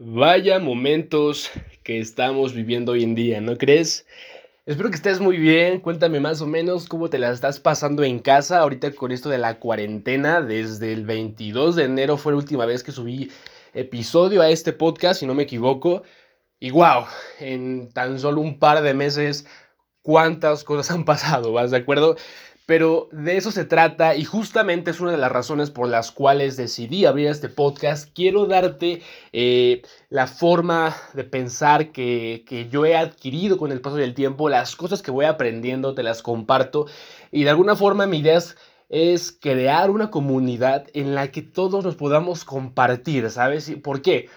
Vaya momentos que estamos viviendo hoy en día, ¿no crees? Espero que estés muy bien. Cuéntame más o menos cómo te la estás pasando en casa ahorita con esto de la cuarentena. Desde el 22 de enero fue la última vez que subí episodio a este podcast, si no me equivoco. Y wow, en tan solo un par de meses, cuántas cosas han pasado, ¿vas de acuerdo? Pero de eso se trata y justamente es una de las razones por las cuales decidí abrir este podcast. Quiero darte eh, la forma de pensar que, que, yo he adquirido con el paso del tiempo, las cosas que voy aprendiendo, te las comparto y de alguna forma mi idea es, crear una comunidad en la que todos nos podamos compartir, ¿sabes? ¿Por qué?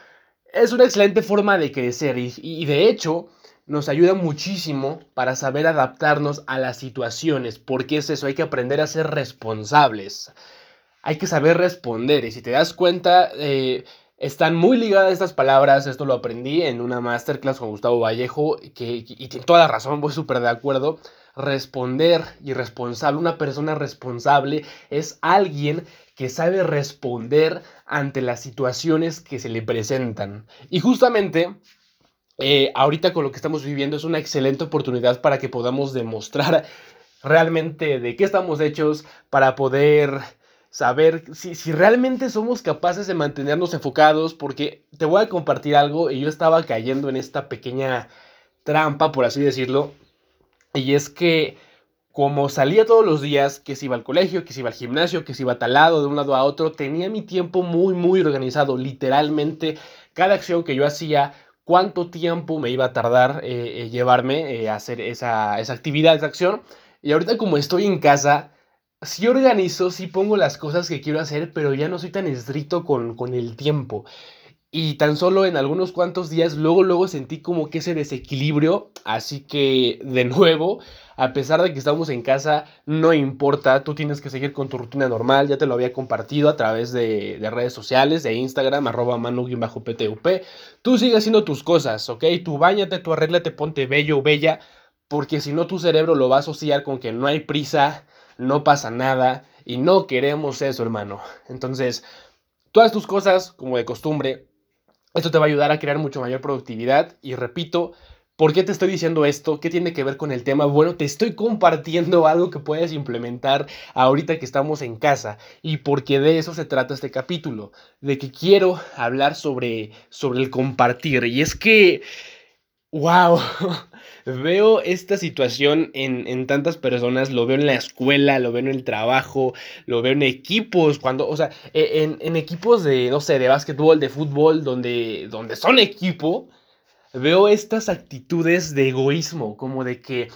Es una excelente forma de crecer y, y de hecho nos ayuda muchísimo para saber adaptarnos a las situaciones, porque es eso, hay que aprender a ser responsables, hay que saber responder y si te das cuenta, eh, están muy ligadas estas palabras, esto lo aprendí en una masterclass con Gustavo Vallejo, que, y tiene toda la razón, voy súper de acuerdo, responder y responsable, una persona responsable es alguien que sabe responder ante las situaciones que se le presentan. Y justamente eh, ahorita con lo que estamos viviendo es una excelente oportunidad para que podamos demostrar realmente de qué estamos hechos, para poder saber si, si, realmente somos capaces de mantenernos enfocados, porque te voy a compartir algo y yo estaba cayendo en esta pequeña trampa, por así decirlo, y es que como salía todos los días, que se iba al colegio, que se iba al gimnasio, que se iba talado de un lado a otro, tenía mi tiempo muy, muy organizado, literalmente. Cada acción que yo hacía cuánto tiempo me iba a tardar eh, eh, llevarme eh, a hacer esa, esa, actividad, esa acción. Y ahorita como estoy en casa, sí organizo, sí pongo las cosas que quiero hacer, pero ya no soy tan estricto con, con el tiempo. Y tan solo en algunos cuantos días, luego, luego sentí como que ese desequilibrio. Así que, de nuevo, a pesar de que estamos en casa, no importa, tú tienes que seguir con tu rutina normal. Ya te lo había compartido a través de, redes sociales, de Instagram, arroba manu-ptup. Tú sigue haciendo tus cosas, ¿ok? Tú bañate, tú arréglate, ponte bello o bella. Porque si no, tu cerebro lo va a asociar con que no hay prisa, no pasa nada. Y no queremos eso, hermano. Entonces, todas tus cosas, como de costumbre, esto te va a ayudar a crear mucho mayor productividad y repito, ¿por qué te estoy diciendo esto? ¿Qué tiene que ver con el tema? Bueno, te estoy compartiendo algo que puedes implementar ahorita que estamos en casa y porque de eso se trata este capítulo, de que quiero hablar sobre, sobre el compartir y es que, wow. veo esta situación en, tantas personas, lo veo en la escuela, lo veo en el trabajo, lo veo en equipos, cuando, o sea, e, en, equipos de, no sé, de básquetbol, de fútbol, donde, donde son equipo, veo estas actitudes de egoísmo, como de que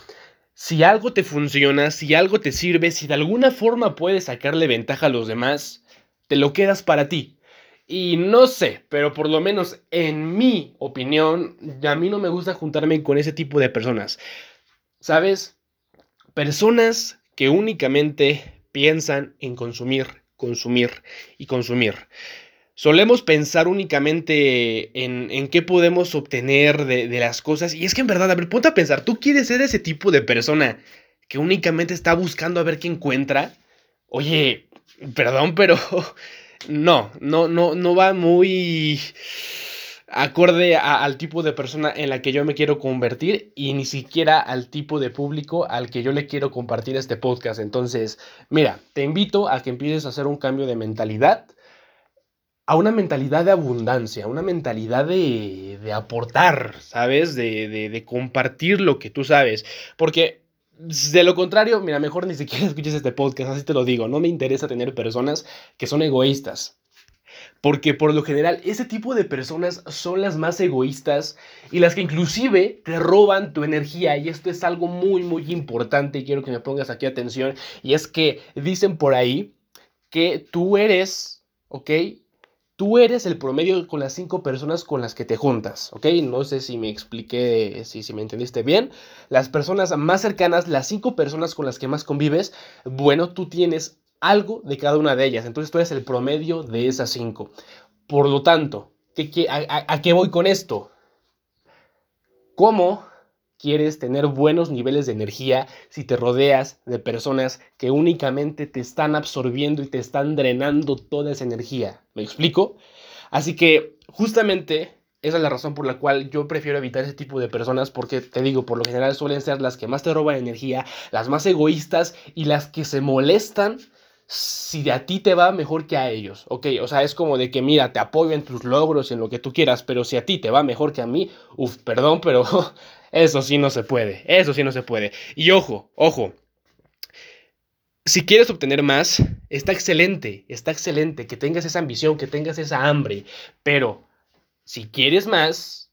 si algo te funciona, si algo te sirve, si de alguna forma puedes sacarle ventaja a los demás, te lo quedas para ti. Y no sé, pero por lo menos en mi opinión, a mí no me gusta juntarme con ese tipo de personas. ¿Sabes? Personas que únicamente piensan en consumir, consumir y consumir. Solemos pensar únicamente en, en qué podemos obtener de, de, las cosas. Y es que en verdad, a ver, ponte a pensar, ¿tú quieres ser ese tipo de persona que únicamente está buscando a ver qué encuentra? Oye, perdón, pero no, no, no, no va muy acorde al tipo de persona en la que yo me quiero convertir y ni siquiera al tipo de público al que yo le quiero compartir este podcast. Entonces, mira, te invito a que empieces a hacer un cambio de mentalidad a una mentalidad de abundancia, una mentalidad de, de aportar, ¿sabes? De, de, de compartir lo que tú sabes. Porque de lo contrario, mira, mejor ni siquiera escuches este podcast, así te lo digo. No me interesa tener personas que son egoístas. Porque por lo general, ese tipo de personas son las más egoístas y las que inclusive te roban tu energía. Y esto es algo muy, muy importante y quiero que me pongas aquí atención. Y es que dicen por ahí que tú eres, ¿ok? Tú eres el promedio con las cinco personas con las que te juntas, ¿ok? No sé si me expliqué, si, me entendiste bien. Las personas más cercanas, las cinco personas con las que más convives, bueno, tú tienes algo de cada una de ellas. Entonces tú eres el promedio de esas cinco. Por lo tanto, ¿qué, a, a qué voy con esto? ¿Cómo quieres tener buenos niveles de energía si te rodeas de personas que únicamente te están absorbiendo y te están drenando toda esa energía. ¿Me explico? Así que justamente esa es la razón por la cual yo prefiero evitar ese tipo de personas porque te digo, por lo general suelen ser las que más te roban energía, las más egoístas y las que se molestan si a ti te va mejor que a ellos, ¿ok? O sea, es como de que, mira, te apoyo en tus logros, en lo que tú quieras, pero si a ti te va mejor que a mí, uff, perdón, pero eso sí no se puede, eso sí no se puede. Y ojo, ojo, si quieres obtener más, está excelente, está excelente que tengas esa ambición, que tengas esa hambre, pero si quieres más,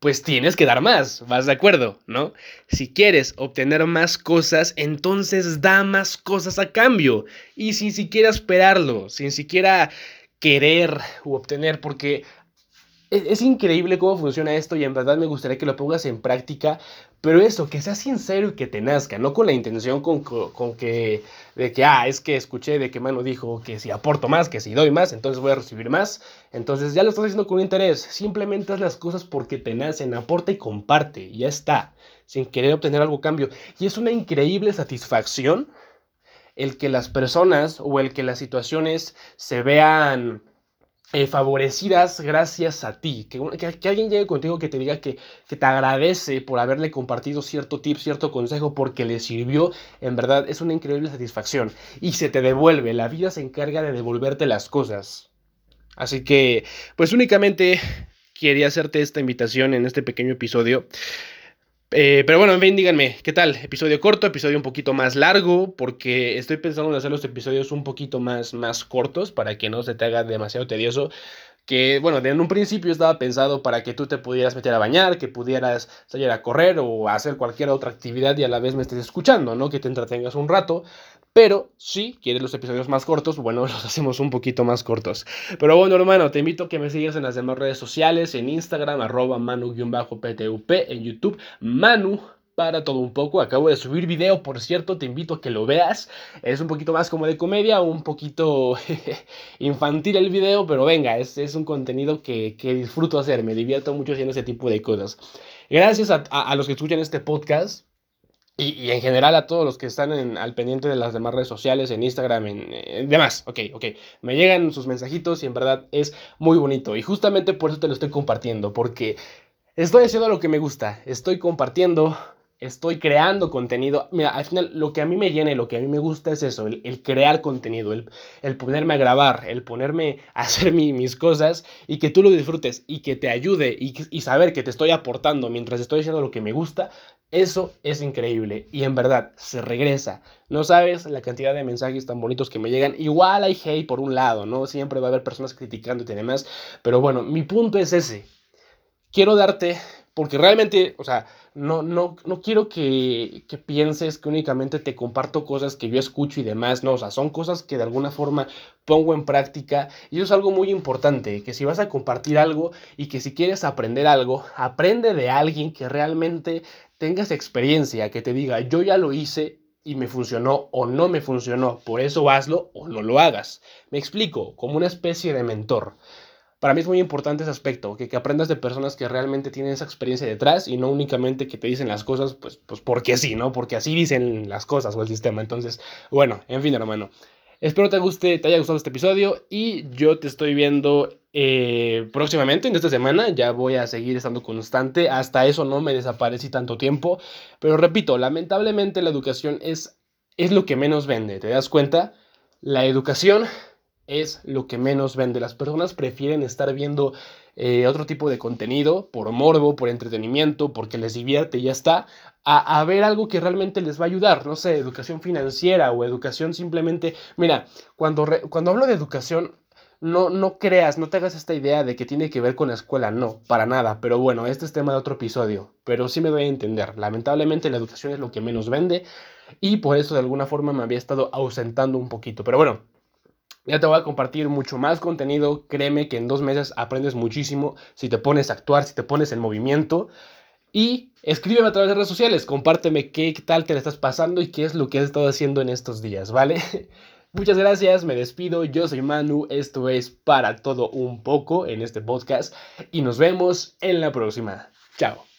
pues tienes que dar más, ¿vas de acuerdo? ¿No? Si quieres obtener más cosas, entonces da más cosas a cambio. Y sin siquiera esperarlo, sin siquiera querer u obtener, porque es, increíble cómo funciona esto y en verdad me gustaría que lo pongas en práctica, pero eso, que sea sincero y que te nazca, no con la intención con, con, que, de que, ah, es que escuché de que Mano dijo que si aporto más, que si doy más, entonces voy a recibir más. Entonces ya lo estás haciendo con interés, simplemente haz las cosas porque te nacen, aporta y comparte, y ya está, sin querer obtener algo cambio. Y es una increíble satisfacción el que las personas o el que las situaciones se vean eh, favorecidas gracias a ti. Que, que, alguien llegue contigo que te diga que, que, te agradece por haberle compartido cierto tip, cierto consejo, porque le sirvió, en verdad es una increíble satisfacción. Y se te devuelve, la vida se encarga de devolverte las cosas. Así que, pues únicamente quería hacerte esta invitación en este pequeño episodio. Eh, pero bueno, en fin, díganme, ¿qué tal? Episodio corto, episodio un poquito más largo, porque estoy pensando en hacer los episodios un poquito más, más cortos para que no se te haga demasiado tedioso. Que bueno, en un principio estaba pensado para que tú te pudieras meter a bañar, que pudieras salir a correr o hacer cualquier otra actividad y a la vez me estés escuchando, ¿no? Que te entretengas un rato. Pero si quieres los episodios más cortos, bueno, los hacemos un poquito más cortos. Pero bueno, hermano, te invito a que me sigas en las demás redes sociales, en Instagram, arroba manu-ptup, en YouTube, manu para todo un poco. Acabo de subir video, por cierto, te invito a que lo veas. Es un poquito más como de comedia, un poquito infantil el video, pero venga, es, es un contenido que, que, disfruto hacer, me divierto mucho haciendo ese tipo de cosas. Gracias a, a los que escuchan este podcast. Y, en general a todos los que están al pendiente de las demás redes sociales, en Instagram, en, demás. Ok, ok. Me llegan sus mensajitos y en verdad es muy bonito. Y justamente por eso te lo estoy compartiendo, porque estoy haciendo lo que me gusta. Estoy compartiendo, estoy creando contenido. Mira, al final lo que a mí me llena y lo que a mí me gusta es eso, el, crear contenido, el, ponerme a grabar, el ponerme a hacer mis cosas y que tú lo disfrutes y que te ayude y, y saber que te estoy aportando mientras estoy haciendo lo que me gusta, eso es increíble y en verdad se regresa. No sabes la cantidad de mensajes tan bonitos que me llegan. Igual hay hate por un lado, ¿no? Siempre va a haber personas criticándote y demás. Pero bueno, mi punto es ese. Quiero darte porque realmente, o sea, no, no, no quiero que, que, pienses que únicamente te comparto cosas que yo escucho y demás, no, o sea, son cosas que de alguna forma pongo en práctica y eso es algo muy importante, que si vas a compartir algo y que si quieres aprender algo, aprende de alguien que realmente tengas experiencia, que te diga, yo ya lo hice y me funcionó o no me funcionó, por eso hazlo o no lo hagas. Me explico, como una especie de mentor. Para mí es muy importante ese aspecto, que, que, aprendas de personas que realmente tienen esa experiencia detrás y no únicamente que te dicen las cosas, pues, pues porque sí, ¿no? Porque así dicen las cosas o el sistema. Entonces, bueno, en fin, hermano. Espero te guste, te haya gustado este episodio y yo te estoy viendo eh, próximamente, en esta semana. Ya voy a seguir estando constante. Hasta eso no me desaparecí tanto tiempo. Pero repito, lamentablemente la educación es, es lo que menos vende. ¿Te das cuenta? La educación es lo que menos vende. Las personas prefieren estar viendo eh, otro tipo de contenido por morbo, por entretenimiento, porque les divierte y ya está, a, ver algo que realmente les va a ayudar, no sé, educación financiera o educación simplemente, mira, cuando, cuando hablo de educación, no, no creas, no te hagas esta idea de que tiene que ver con la escuela, no, para nada, pero bueno, este es tema de otro episodio, pero sí me doy a entender, lamentablemente la educación es lo que menos vende y por eso de alguna forma me había estado ausentando un poquito, pero bueno, ya te voy a compartir mucho más contenido. Créeme que en dos meses aprendes muchísimo si te pones a actuar, si te pones en movimiento. Y escríbeme a través de redes sociales, compárteme qué tal te le estás pasando y qué es lo que has estado haciendo en estos días, ¿vale? Muchas gracias, me despido, yo soy Manu, esto es para todo un poco en este podcast y nos vemos en la próxima. Chao.